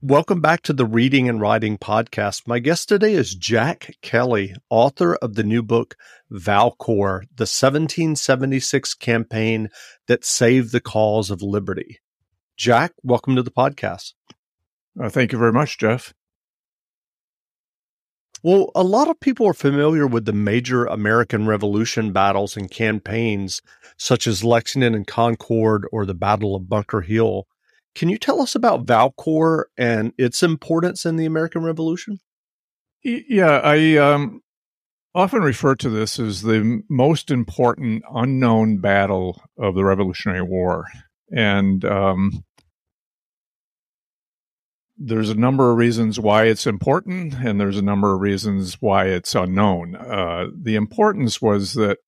Welcome back to the Reading and Writing Podcast. My guest today is Jack Kelly, author of the new book Valcour, the 1776 campaign that saved the cause of liberty. Jack, welcome to the podcast. Uh, thank you very much, Jeff. Well, a lot of people are familiar with the major American Revolution battles and campaigns, such as Lexington and Concord or the Battle of Bunker Hill. Can you tell us about Valcour and its importance in the American Revolution? Yeah, I um, often refer to this as the most important unknown battle of the Revolutionary War. And um, there's a number of reasons why it's important, and there's a number of reasons why it's unknown. Uh, the importance was that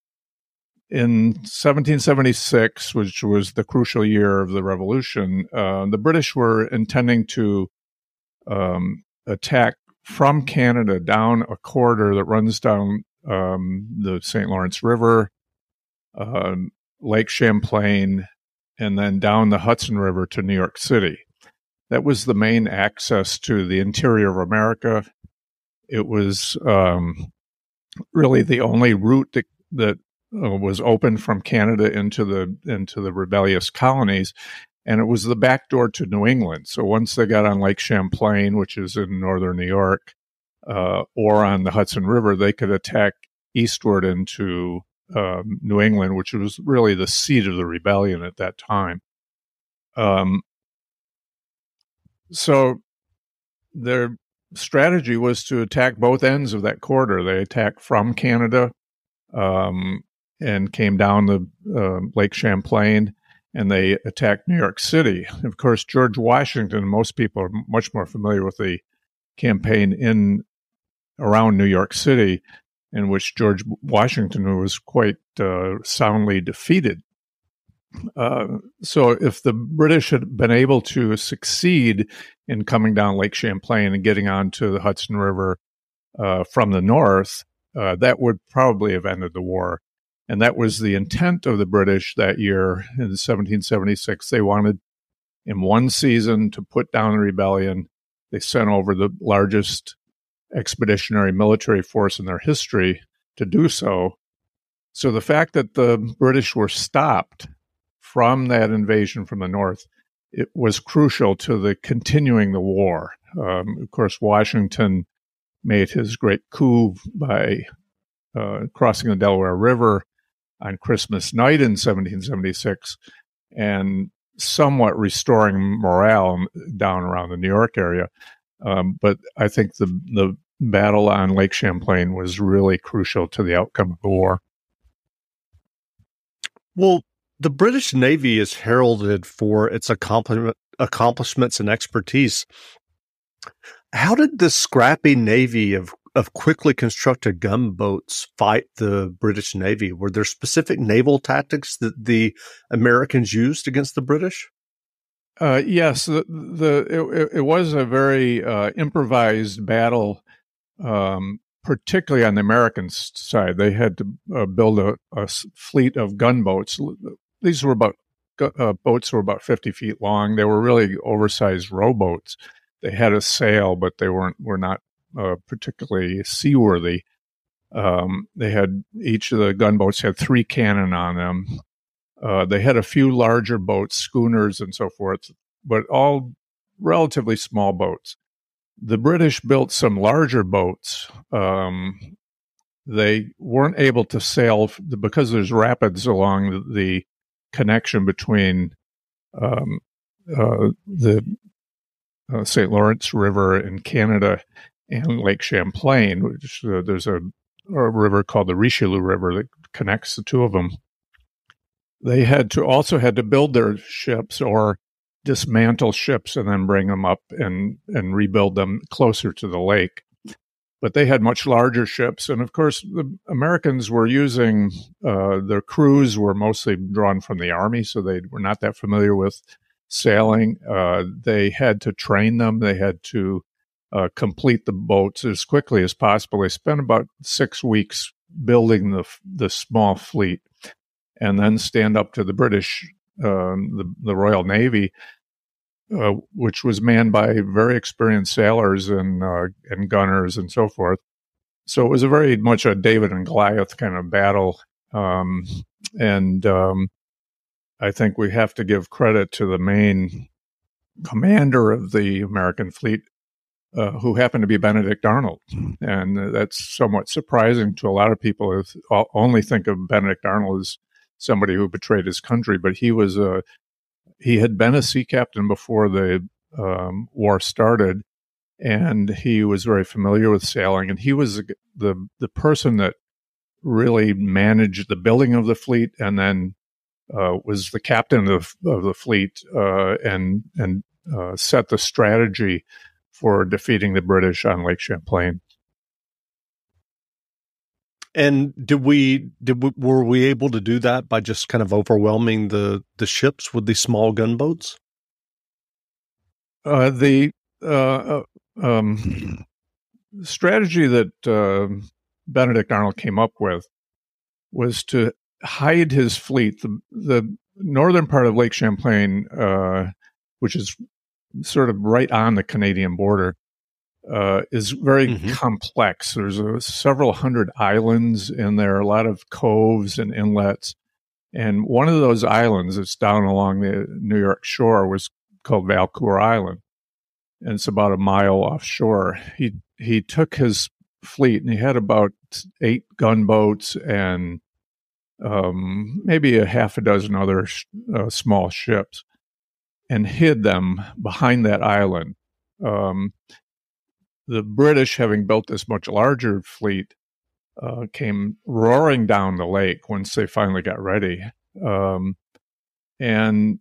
in 1776, which was the crucial year of the Revolution, uh, the British were intending to um, attack from Canada down a corridor that runs down um, the St. Lawrence River, uh, Lake Champlain, and then down the Hudson River to New York City. That was the main access to the interior of America. It was um, really the only route that, that uh, was open from Canada into the into the rebellious colonies, and it was the back door to New England. So once they got on Lake Champlain, which is in northern New York, uh, or on the Hudson River, they could attack eastward into um, New England, which was really the seat of the rebellion at that time. Um, so their strategy was to attack both ends of that corridor. They attacked from Canada um, and came down the uh, Lake Champlain and they attacked New York City. Of course, George Washington, most people are much more familiar with the campaign in around New York City, in which George Washington was quite uh, soundly defeated. Uh, so, if the British had been able to succeed in coming down Lake Champlain and getting onto the Hudson River uh, from the north, uh, that would probably have ended the war. And that was the intent of the British that year in 1776. They wanted, in one season, to put down the rebellion. They sent over the largest expeditionary military force in their history to do so. So the fact that the British were stopped from that invasion from the north, it was crucial to the continuing the war. Um, of course, Washington made his great coup by uh, crossing the Delaware River on Christmas night in 1776 and somewhat restoring morale down around the New York area. Um, but I think the the battle on Lake Champlain was really crucial to the outcome of the war. Well, the British Navy is heralded for its accomplishments and expertise. How did the scrappy navy of of quickly constructed gunboats fight the British Navy? Were there specific naval tactics that the Americans used against the British? Uh, yes, the, the it, it, was a very uh, improvised battle, um, particularly on the American side. They had to uh, build a, a, fleet of gunboats. These were about uh, boats were about fifty feet long. They were really oversized rowboats. They had a sail, but they weren't were not uh, particularly seaworthy. Um, they had each of the gunboats had three cannon on them. Uh, they had a few larger boats, schooners and so forth, but all relatively small boats. The British built some larger boats. Um, they weren't able to sail because there's rapids along the connection between um, uh, the uh, St. Lawrence River in Canada and Lake Champlain, which uh, there's a, a, river called the Richelieu River that connects the two of them. They had to also had to build their ships or dismantle ships and then bring them up and and rebuild them closer to the lake. But they had much larger ships, and of course, the Americans were using uh, their crews were mostly drawn from the army, so they were not that familiar with sailing. Uh, they had to train them. They had to uh, complete the boats as quickly as possible. They spent about six weeks building the the small fleet, and then stand up to the British, um, the the Royal Navy. uh, which was manned by very experienced sailors and uh, and gunners and so forth. So it was a very much a David and Goliath kind of battle, um, and um, I think we have to give credit to the main commander of the American fleet, uh, who happened to be Benedict Arnold, and that's somewhat surprising to a lot of people. Who only think of Benedict Arnold as somebody who betrayed his country, but he was a he had been a sea captain before the um, war started, and he was very familiar with sailing. And he was the the person that really managed the building of the fleet, and then uh, was the captain of, of the fleet, uh, and and uh, set the strategy for defeating the British on Lake Champlain. And did we did we, were we able to do that by just kind of overwhelming the the ships with these small gunboats? Uh, the uh, uh um, strategy that uh, Benedict Arnold came up with was to hide his fleet. The, the northern part of Lake Champlain, uh, which is sort of right on the Canadian border, uh, is very mm-hmm. complex. There's a, several hundred islands in there, are a lot of coves and inlets. And one of those islands that's down along the New York shore was called Valcour Island. And it's about a mile offshore. He he took his fleet and he had about eight gunboats and um, maybe a half a dozen other sh- uh, small ships and hid them behind that island. Um, the British, having built this much larger fleet, uh, came roaring down the lake once they finally got ready. Um, and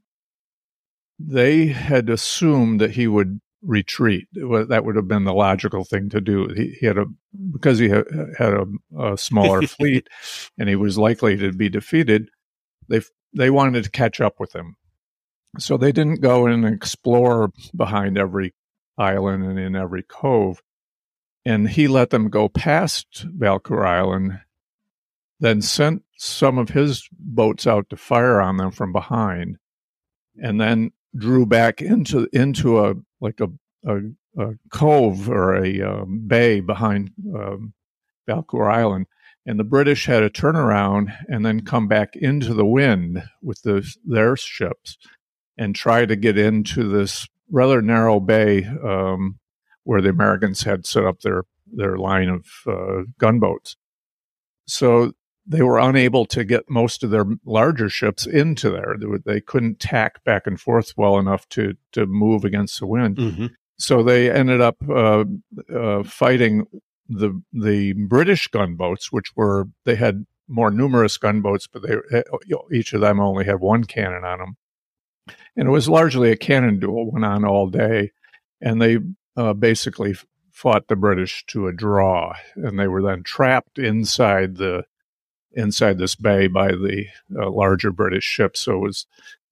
they had assumed that he would retreat. That would have been the logical thing to do. He, he had a because he had, had a, a smaller fleet, and he was likely to be defeated. They they wanted to catch up with him, so they didn't go and explore behind every island and in every cove. And he let them go past Valcour Island, then sent some of his boats out to fire on them from behind, and then drew back into into a like a a, a cove or a um, bay behind um, Valcour Island, and the British had to turn around and then come back into the wind with the, their ships and try to get into this rather narrow bay um, where the Americans had set up their their line of uh, gunboats. So they were unable to get most of their larger ships into there. They, they couldn't tack back and forth well enough to to move against the wind. Mm-hmm. So they ended up uh, uh, fighting the the British gunboats, which were they had more numerous gunboats, but they eh, each of them only had one cannon on them and it was largely a cannon duel went on all day, and they uh, basically fought the British to a draw, and they were then trapped inside the inside this bay by the uh, larger British ships. So it was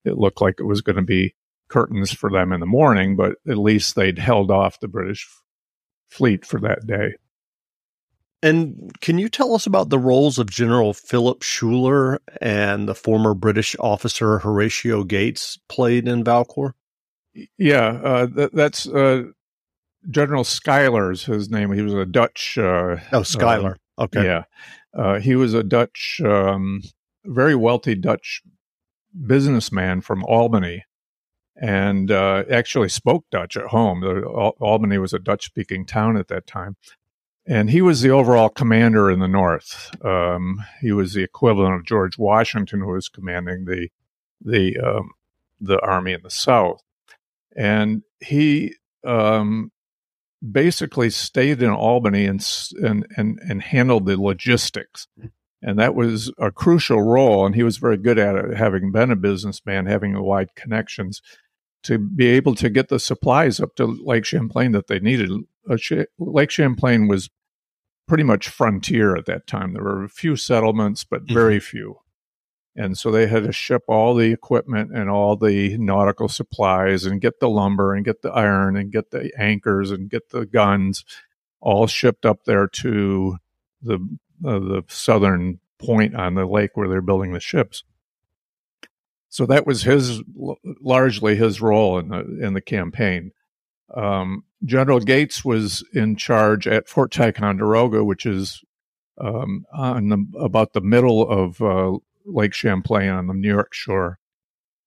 it looked like it was going to be curtains for them in the morning, but at least they'd held off the British fleet for that day. And can you tell us about the roles of General Philip Schuyler and the former British officer Horatio Gates played in Valcour? Yeah, uh, th- that's uh, General Schuyler's his name. He was a Dutch. Uh, oh, Schuyler. Uh, okay. Yeah, uh, he was a Dutch, um, very wealthy Dutch businessman from Albany, and uh, actually spoke Dutch at home. The, Al- Albany was a Dutch-speaking town at that time and he was the overall commander in the North. Um, he was the equivalent of George Washington, who was commanding the the um, the army in the South, and he um, basically stayed in Albany and, and and and handled the logistics, and that was a crucial role. And he was very good at it, having been a businessman, having wide connections. To be able to get the supplies up to Lake Champlain that they needed, Lake Champlain was pretty much frontier at that time. There were a few settlements, but mm-hmm. very few. And so they had to ship all the equipment and all the nautical supplies and get the lumber and get the iron and get the anchors and get the guns all shipped up there to the uh, the southern point on the lake where they're building the ships. So that was his largely his role in the in the campaign. Um, General Gates was in charge at Fort Ticonderoga, which is um, on the, about the middle of uh, Lake Champlain on the New York shore.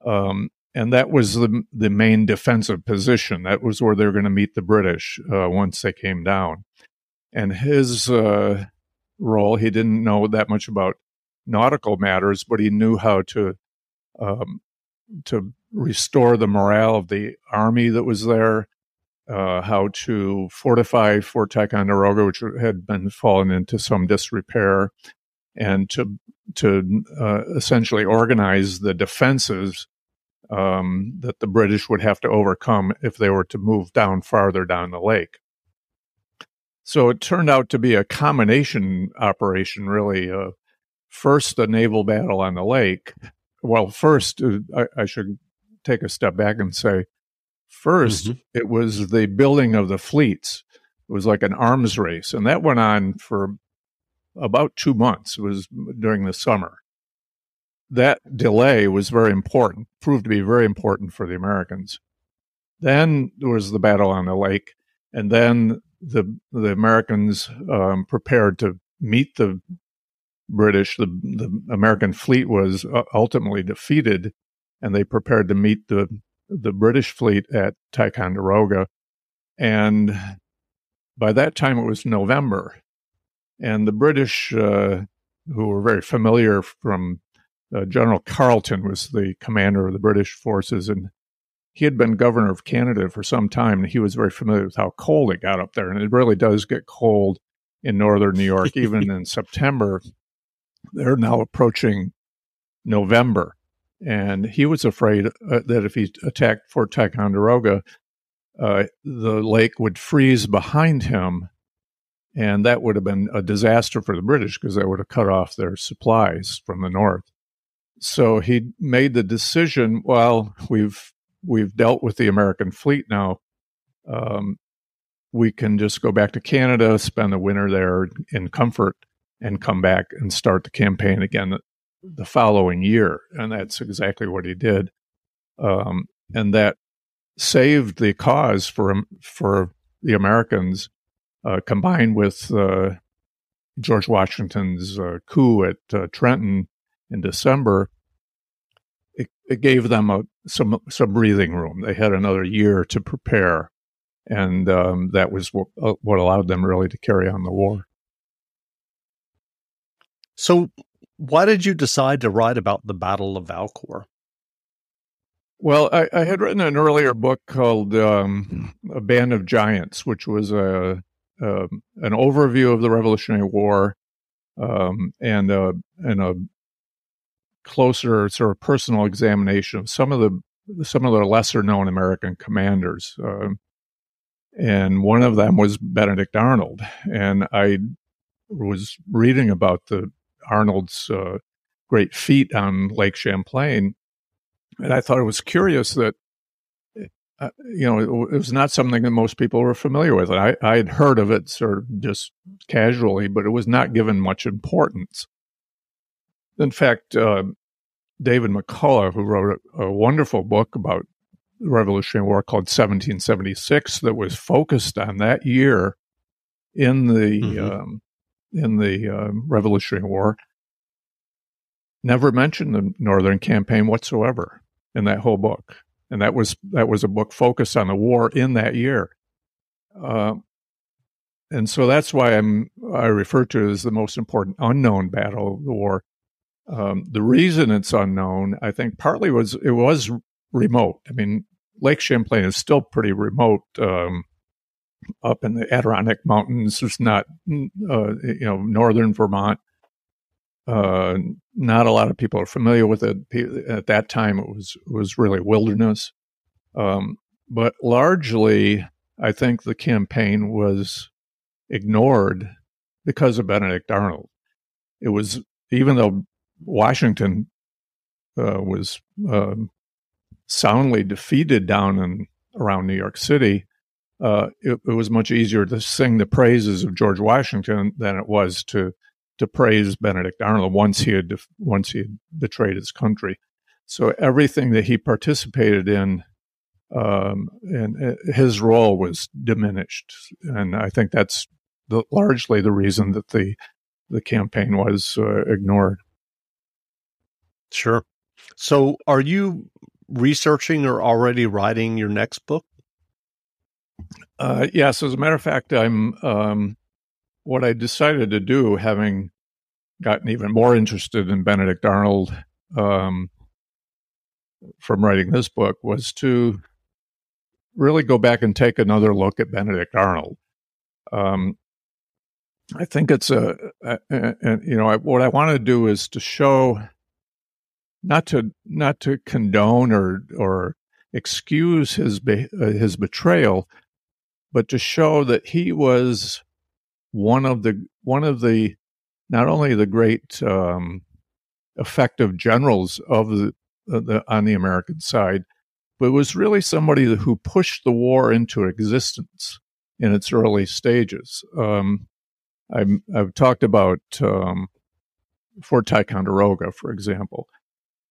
Um, and that was the the main defensive position. That was where they were going to meet the British uh, once they came down. And his uh, role, he didn't know that much about nautical matters, but he knew how to um, to restore the morale of the army that was there, uh, how to fortify Fort Ticonderoga, which had been fallen into some disrepair, and to to uh, essentially organize the defenses um, that the British would have to overcome if they were to move down farther down the lake. So it turned out to be a combination operation, really. Uh, first, a naval battle on the lake. Well, first, uh, I, I should take a step back and say 1st mm-hmm. it was the building of the fleets. It was like an arms race, and that went on for about two months. It was during the summer. That delay was very important, proved to be very important for the Americans. Then there was the battle on the lake, and then the the Americans um, prepared to meet the British. The the American fleet was uh, ultimately defeated, and they prepared to meet the the British fleet at Ticonderoga. And by that time, it was November. And the British, uh, who were very familiar from uh, General Carleton, was the commander of the British forces. And he had been governor of Canada for some time. And he was very familiar with how cold it got up there. And it really does get cold in northern New York, even in September. They're now approaching November. And he was afraid uh, that if he attacked Fort Ticonderoga, uh, the lake would freeze behind him. And that would have been a disaster for the British because that would have cut off their supplies from the north. So he made the decision. Well, we've we've dealt with the American fleet now. Um, we can just go back to Canada, spend the winter there in comfort, and come back and start the campaign again the following year, and that's exactly what he did. Um, and that saved the cause for for the Americans, uh, combined with uh, George Washington's uh, coup at uh, Trenton in December. It, it gave them a, some some breathing room. They had another year to prepare, and um, that was what, uh, what allowed them really to carry on the war. So, why did you decide to write about the Battle of Valcour? Well, I, I had written an earlier book called um, "A Band of Giants," which was a, a an overview of the Revolutionary War um, and a, and a closer sort of personal examination of some of the some of the lesser known American commanders. Um, and one of them was Benedict Arnold, and I was reading about the Arnold's uh, great feat on Lake Champlain. And I thought it was curious that, uh, you know, it, it, was not something that most people were familiar with. I, I had heard of it sort of just casually, but it was not given much importance. In fact, uh, David McCullough, who wrote a, a, wonderful book about the Revolutionary War called 1776, that was focused on that year in the mm-hmm. um, in the uh, Revolutionary War, never mentioned the Northern Campaign whatsoever in that whole book, and that was that was a book focused on the war in that year. Uh, and so that's why I'm I refer to it as the most important unknown battle of the war. Um, the reason it's unknown, I think, partly was it was remote. I mean, Lake Champlain is still pretty remote. Um, up in the Adirondack Mountains. It's not, uh, you know, northern Vermont. Uh, not a lot of people are familiar with it. At that time, it was it was really wilderness. Um, but largely, I think the campaign was ignored because of Benedict Arnold. It was even though Washington uh, was um, soundly defeated down in around New York City uh, it, it, was much easier to sing the praises of George Washington than it was to to praise Benedict Arnold once he had once he had betrayed his country. So everything that he participated in, um, and uh, his role was diminished. And I think that's the, largely the reason that the the campaign was uh, ignored. Sure. So, are you researching or already writing your next book? Uh, yes, as a matter of fact, I'm. Um, what I decided to do, having gotten even more interested in Benedict Arnold um, from writing this book, was to really go back and take another look at Benedict Arnold. Um, I think it's a, a, a, a you know what I want to do is to show not to not to condone or or excuse his be, uh, his betrayal, but to show that he was one of the one of the not only the great um, effective generals of the, uh, the on the American side, but was really somebody who pushed the war into existence in its early stages. Um, i have talked about um, Fort Ticonderoga, for example.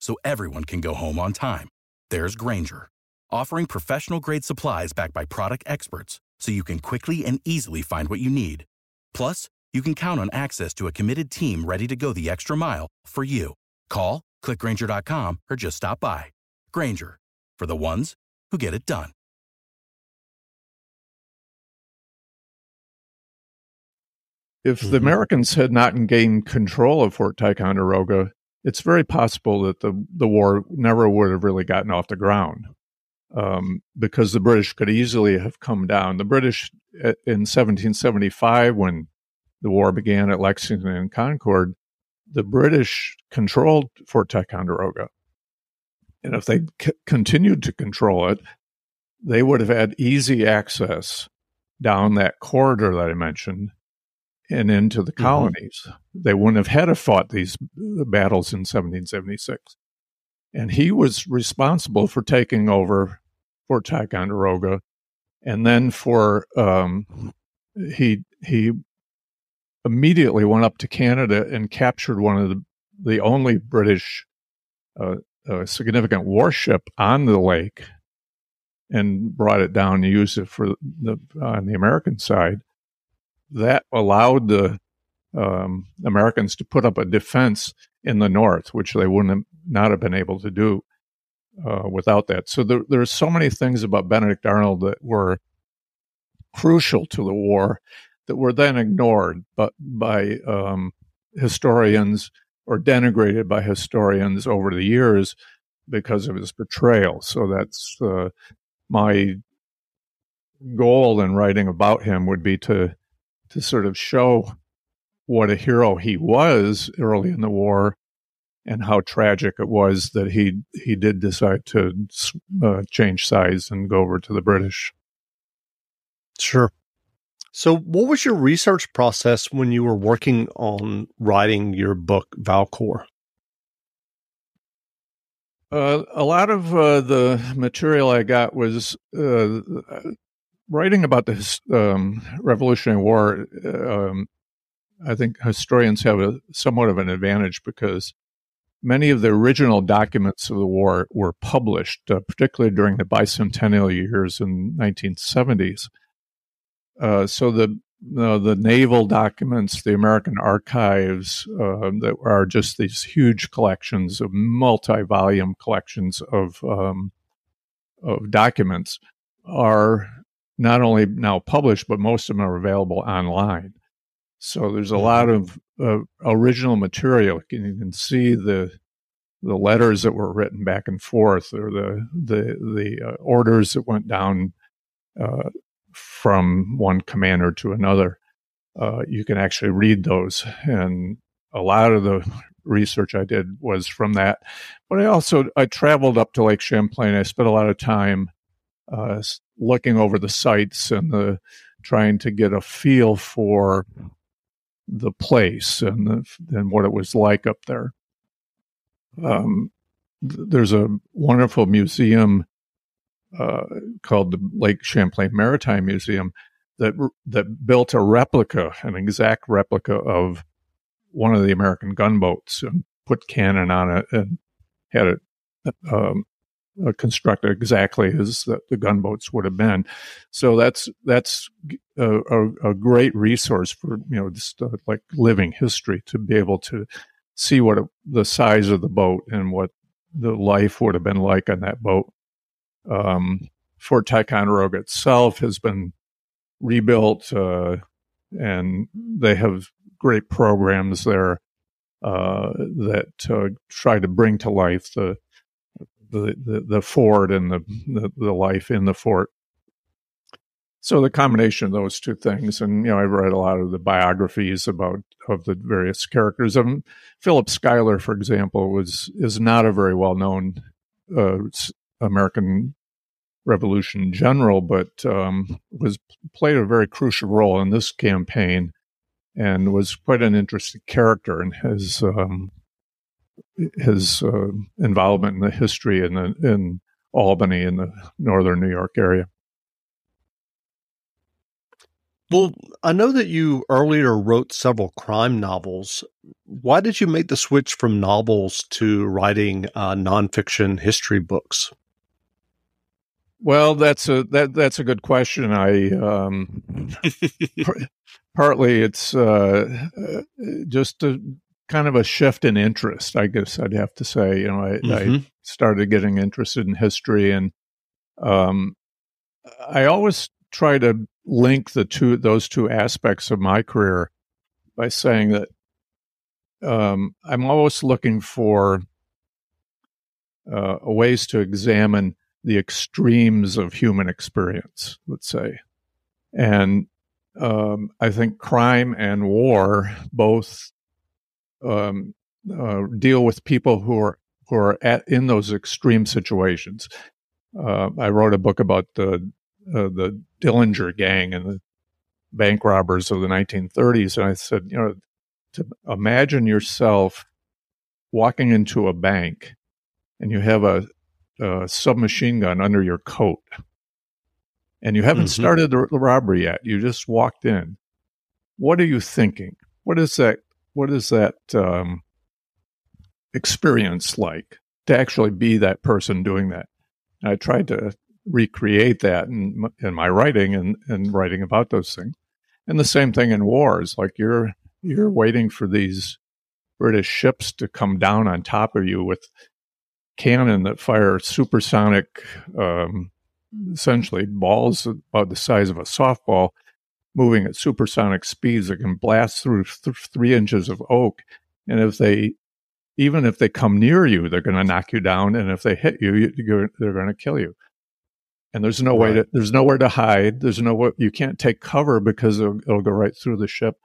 so everyone can go home on time. There's Grainger, offering professional grade supplies backed by product experts so you can quickly and easily find what you need. Plus, you can count on access to a committed team ready to go the extra mile for you. Call, clickgrainger.com, or just stop by. Grainger, for the ones who get it done. If mm-hmm. the Americans had not gained control of Fort Ticonderoga, it's very possible that the, the war never would have really gotten off the ground um, because the British could easily have come down. The British uh, in 1775, when the war began at Lexington and Concord, the British controlled Fort Ticonderoga. And if they c- continued to control it, they would have had easy access down that corridor that I mentioned and into the mm-hmm. colonies. Mm-hmm. They wouldn't have had to fought these battles in 1776. And he was responsible for taking over Fort Ticonderoga, and then for um, he he immediately went up to Canada and captured one of the the only British uh, uh, significant warship on the lake, and brought it down and used it for the on the American side that allowed the um, Americans to put up a defense in the north, which they wouldn't have, not have been able to do uh, without that. So there, there are so many things about Benedict Arnold that were crucial to the war that were then ignored but by um, historians or denigrated by historians over the years because of his betrayal. So that's uh, my goal in writing about him would be to to sort of show what a hero he was early in the war and how tragic it was that he he did decide to uh, change sides and go over to the British. Sure. So, what was your research process when you were working on writing your book, Valcour? Uh, a lot of uh, the material I got was uh, writing about the um, Revolutionary War, um, I think historians have a somewhat of an advantage because many of the original documents of the war were published, uh, particularly during the bicentennial years in 1970s. Uh, so the uh, the naval documents, the American archives, uh, that are just these huge collections of multi-volume collections of um, of documents, are not only now published, but most of them are available online. So there's a mm-hmm. lot of uh, original material. You can see the the letters that were written back and forth, or the the the uh, orders that went down uh, from one commander to another. uh, you can actually read those. And a lot of the research I did was from that. But I also I traveled up to Lake Champlain. I spent a lot of time uh, looking over the sites and the trying to get a feel for the place and the, and what it was like up there. Um, th- there's a wonderful museum uh, called the Lake Champlain Maritime Museum that that built a replica, an exact replica of one of the American gunboats, and put cannon on it and had it um, uh, constructed exactly as the, the, gunboats would have been. So that's that's a, a, a great resource for you know just uh, like living history to be able to see what it, the size of the boat and what the life would have been like on that boat. Um, Fort Ticonderoga itself has been rebuilt, uh, and they have great programs there uh, that uh, try to bring to life the the, the, fort and the, the, the life in the fort. So the combination of those two things, and you know, I've read a lot of the biographies about of the various characters. Um, Philip Schuyler, for example, was is not a very well known uh, American Revolution general, but um, was played a very crucial role in this campaign, and was quite an interesting character. And his um, his uh, involvement in the history in the, in Albany in the northern New York area. Well, I know that you earlier wrote several crime novels. Why did you make the switch from novels to writing uh, nonfiction history books? Well, that's a that that's a good question. I um, partly it's uh, uh just to kind of a shift in interest, I guess I'd have to say. You know, I, mm-hmm. I started getting interested in history, and um, I always try to link the two those two aspects of my career by saying that um, I'm always looking for uh, ways to examine the extremes of human experience, let's say, and um, I think crime and war both um, uh, deal with people who are who are at in those extreme situations. Uh, I wrote a book about the uh, the Dillinger gang and the bank robbers of the 1930s, and I said, you know, to imagine yourself walking into a bank and you have a, a submachine gun under your coat, and you haven't mm-hmm. started the, the robbery yet. You just walked in. What are you thinking? What is that what is that um, experience like to actually be that person doing that? And I tried to recreate that in, in my writing and, and writing about those things. And the same thing in wars, like you're you're waiting for these British ships to come down on top of you with cannon that fire supersonic, um, essentially balls about the size of a softball moving at supersonic speeds that can blast through th- three inches of oak. And if they, even if they come near you, they're going to knock you down. And if they hit you, you they're going to kill you. And there's no right. way to, there's nowhere to hide. There's no, you can't take cover because it'll, it'll go right through the ship.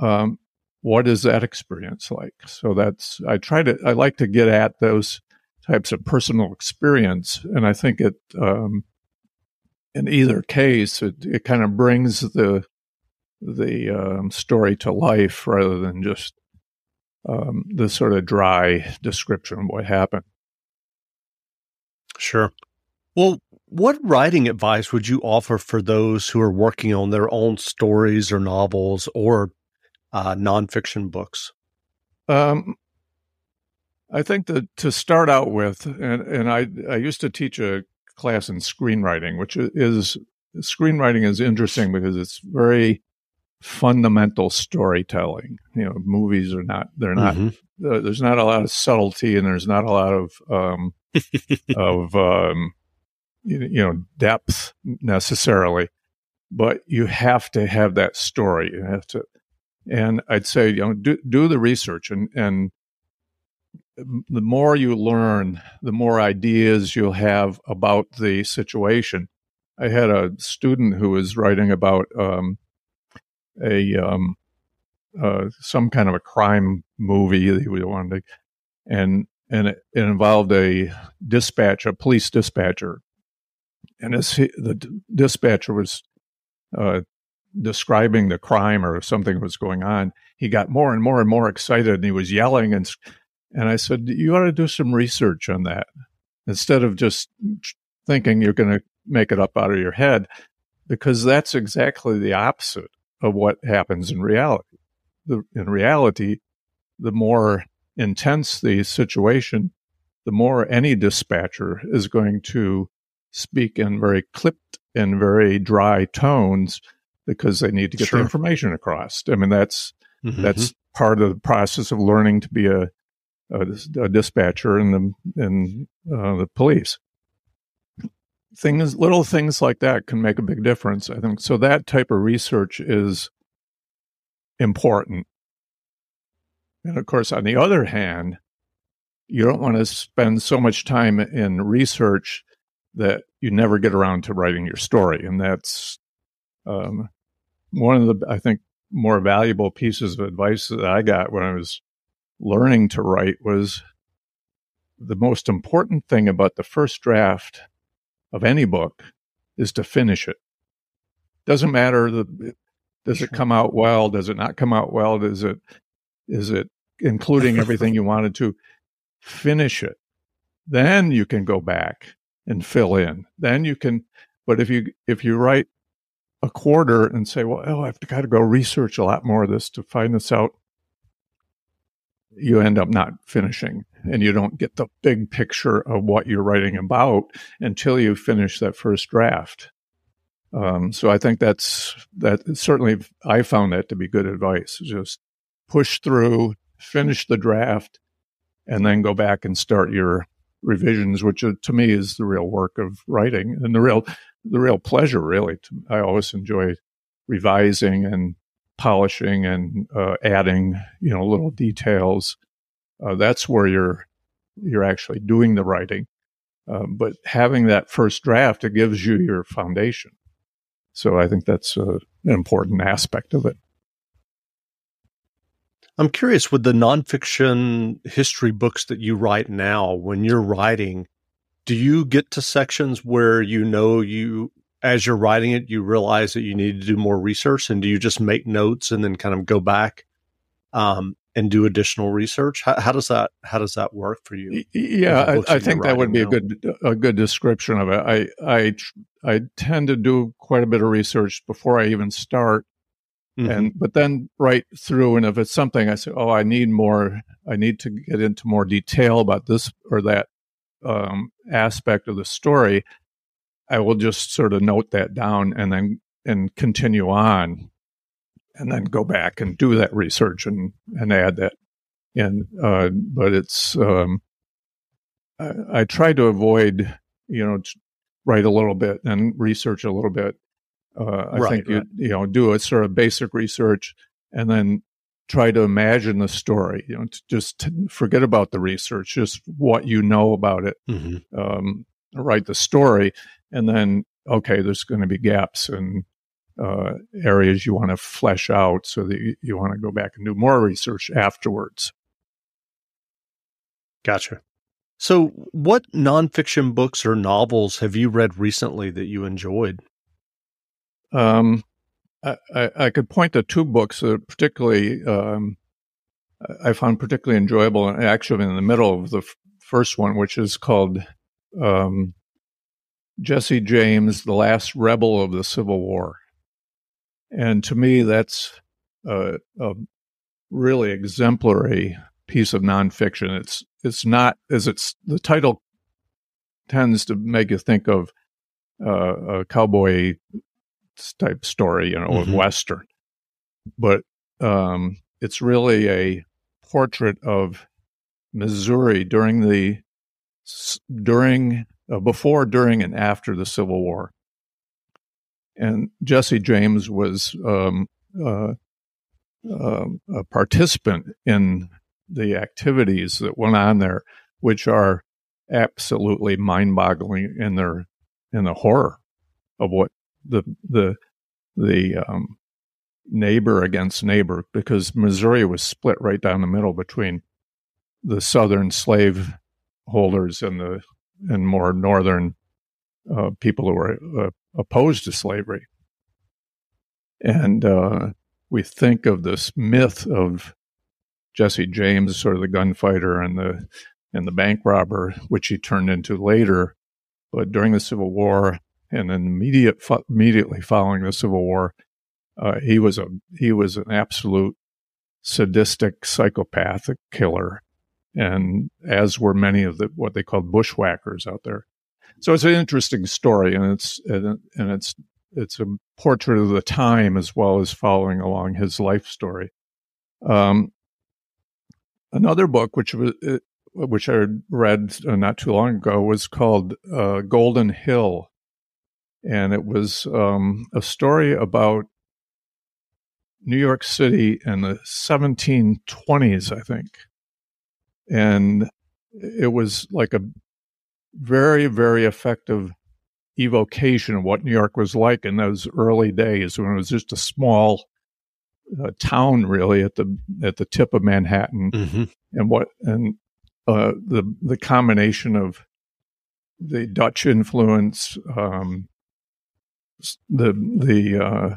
Um, what is that experience like? So that's, I try to, I like to get at those types of personal experience. And I think it, um, in either case, it, it kind of brings the the um, story to life rather than just um, the sort of dry description of what happened. Sure. Well, what writing advice would you offer for those who are working on their own stories or novels or uh, nonfiction books? Um, I think that to start out with, and, and I, I used to teach a class in screenwriting, which is screenwriting is interesting because it's very fundamental storytelling. You know, movies are not they're not mm-hmm. uh, there's not a lot of subtlety and there's not a lot of um, of um, you, you know depth necessarily, but you have to have that story. You have to, and I'd say you know do do the research and and the more you learn, the more ideas you'll have about the situation. I had a student who was writing about um, a um, uh, some kind of a crime movie that he wanted, to, and and it, it, involved a dispatch, a police dispatcher, and as he, the d- dispatcher was uh, describing the crime or something was going on, he got more and more and more excited, and he was yelling and and I said, you ought to do some research on that instead of just thinking you're going to make it up out of your head, because that's exactly the opposite of what happens in reality. The, in reality, the more intense the situation, the more any dispatcher is going to speak in very clipped and very dry tones because they need to get sure. the information across. I mean, that's mm-hmm. that's part of the process of learning to be a a, a dispatcher in the in uh, the police. Things, little things like that can make a big difference. I think so. That type of research is important. And of course, on the other hand, you don't want to spend so much time in research that you never get around to writing your story. And that's um, one of the, I think, more valuable pieces of advice that I got when I was learning to write was the most important thing about the first draft of any book is to finish it. Doesn't matter the does it come out well? Does it not come out well? Does it is it including everything you wanted to? Finish it. Then you can go back and fill in. Then you can but if you if you write a quarter and say, well, oh, I've got to go research a lot more of this to find this out you end up not finishing and you don't get the big picture of what you're writing about until you finish that first draft. Um, so I think that's that certainly I found that to be good advice. Just push through, finish the draft, and then go back and start your revisions, which to me is the real work of writing and the real the real pleasure. Really, I always enjoy revising and polishing and uh, adding, you know, little details. Uh, that's where you're you're actually doing the writing. Uh, but having that first draft, it gives you your foundation. So I think that's uh, an important aspect of it. I'm curious with the nonfiction history books that you write now, when you're writing, do you get to sections where you know you as you're writing it, you realize that you need to do more research, and do you just make notes and then kind of go back um, and do additional research? How, how, does that how does that work for you? Yeah, I, I think that would be now? a good a good description of it. I I I tend to do quite a bit of research before I even start, mm-hmm. and but then right through, and if it's something I say, oh, I need more, I need to get into more detail about this or that um, aspect of the story I will just sort of note that down and then and continue on and then go back and do that research and, and add that in. Uh, but it's, um, I, I, try to avoid, you know, write a little bit and research a little bit. Uh, I right, think right. you, you know, do a sort of basic research and then try to imagine the story, you know, just forget about the research, just what you know about it. Mm-hmm. Um, write the story and then okay, there's going to be gaps and uh, areas you want to flesh out so that you, you want to go back and do more research afterwards. Gotcha. So, what nonfiction books or novels have you read recently that you enjoyed? Um, I, I, I could point to two books that particularly um, I found particularly enjoyable, and actually in the middle of the f- first one, which is called um, Jesse James, the last rebel of the Civil War. And to me, that's a, a really exemplary piece of nonfiction. It's it's not as it's the title tends to make you think of uh, a cowboy type story, you know, mm-hmm. western, but um, it's really a portrait of Missouri during the during uh, before, during, and after the Civil War. And Jesse James was um, uh, uh, a participant in the activities that went on there, which are absolutely mind-boggling in their in the horror of what the the the um, neighbor against neighbor because Missouri was split right down the middle between the southern slave holders and the and more northern uh, people who were uh, opposed to slavery. And uh, we think of this myth of Jesse James, sort of the gunfighter and the and the bank robber, which he turned into later. But during the Civil War and immediate immediately following the Civil War, uh, he was a he was an absolute sadistic psychopathic killer, and as were many of the what they called bushwhackers out there. So it's an interesting story, and it's and, it's it's a portrait of the time as well as following along his life story. Um, another book, which was uh, which I read uh, not too long ago, was called uh, Golden Hill, and it was um, a story about New York City in the 1720s, I think, and it was like a very, very effective evocation of what New York was like in those early days when it was just a small uh, town, really at the at the tip of Manhattan, mm-hmm. and what and uh, the the combination of the Dutch influence, um, the the uh,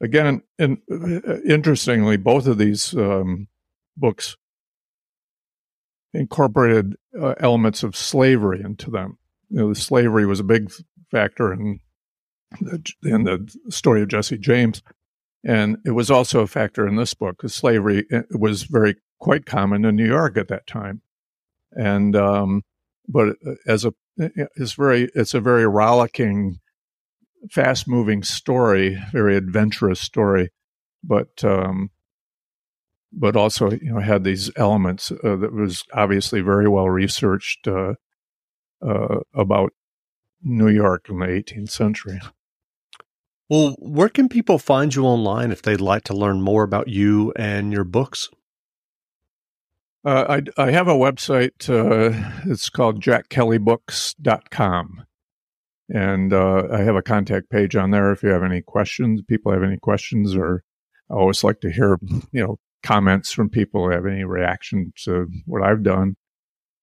again, and uh, interestingly, both of these um, books incorporated uh, elements of slavery into them. You know, the slavery was a big factor in the, in the story of Jesse James, and it was also a factor in this book because slavery uh, was very quite common in New York at that time, and um, but uh, as a it's very it's a very rollicking, fast moving story, very adventurous story, but um, but also you know had these elements uh, that was obviously very well researched uh, uh, about New York in the 18th century. Well, where can people find you online if they'd like to learn more about you and your books? Uh, I, I have a website. Uh, it's called jackkellybooks.com. And uh, I have a contact page on there if you have any questions. People have any questions, or I always like to hear, you know, comments from people have any reaction to what I've done.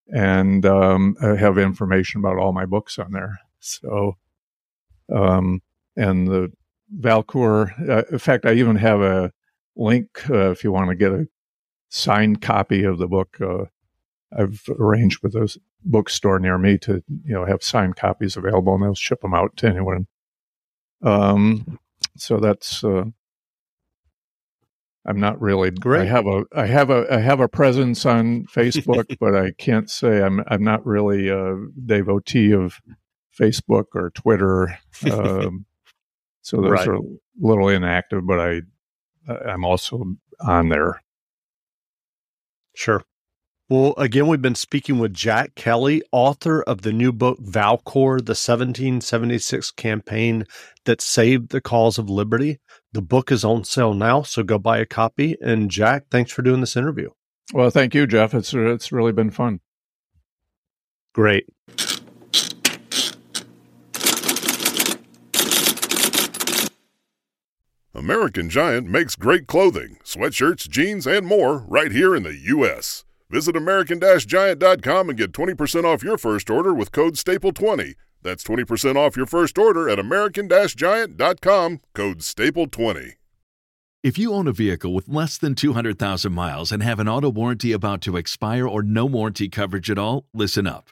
And um, I have information about all my books on there. So, um, and the Valcour, uh, in fact, I even have a link uh, if you want to get a signed copy of the book. Uh, I've arranged with a bookstore near me to, you know, have signed copies available, and they'll ship them out to anyone. Um, so that's uh, I'm not really great. I have a I have a I have a presence on Facebook, but I can't say I'm I'm not really a devotee of Facebook or Twitter. Um, so those right. are a little inactive, but I I'm also on there. Sure. Well, again, we've been speaking with Jack Kelly, author of the new book Valcour, the 1776 campaign that saved the cause of liberty. The book is on sale now, so go buy a copy. And Jack, thanks for doing this interview. Well, thank you, Jeff. It's it's really been fun. Great. American Giant makes great clothing, sweatshirts, jeans, and more right here in the U.S. Visit American-Giant.com and get 20% off your first order with code STAPLE20. That's 20% off your first order at American-Giant.com, code STAPLE20. If you own a vehicle with less than 200,000 miles and have an auto warranty about to expire or no warranty coverage at all, listen up.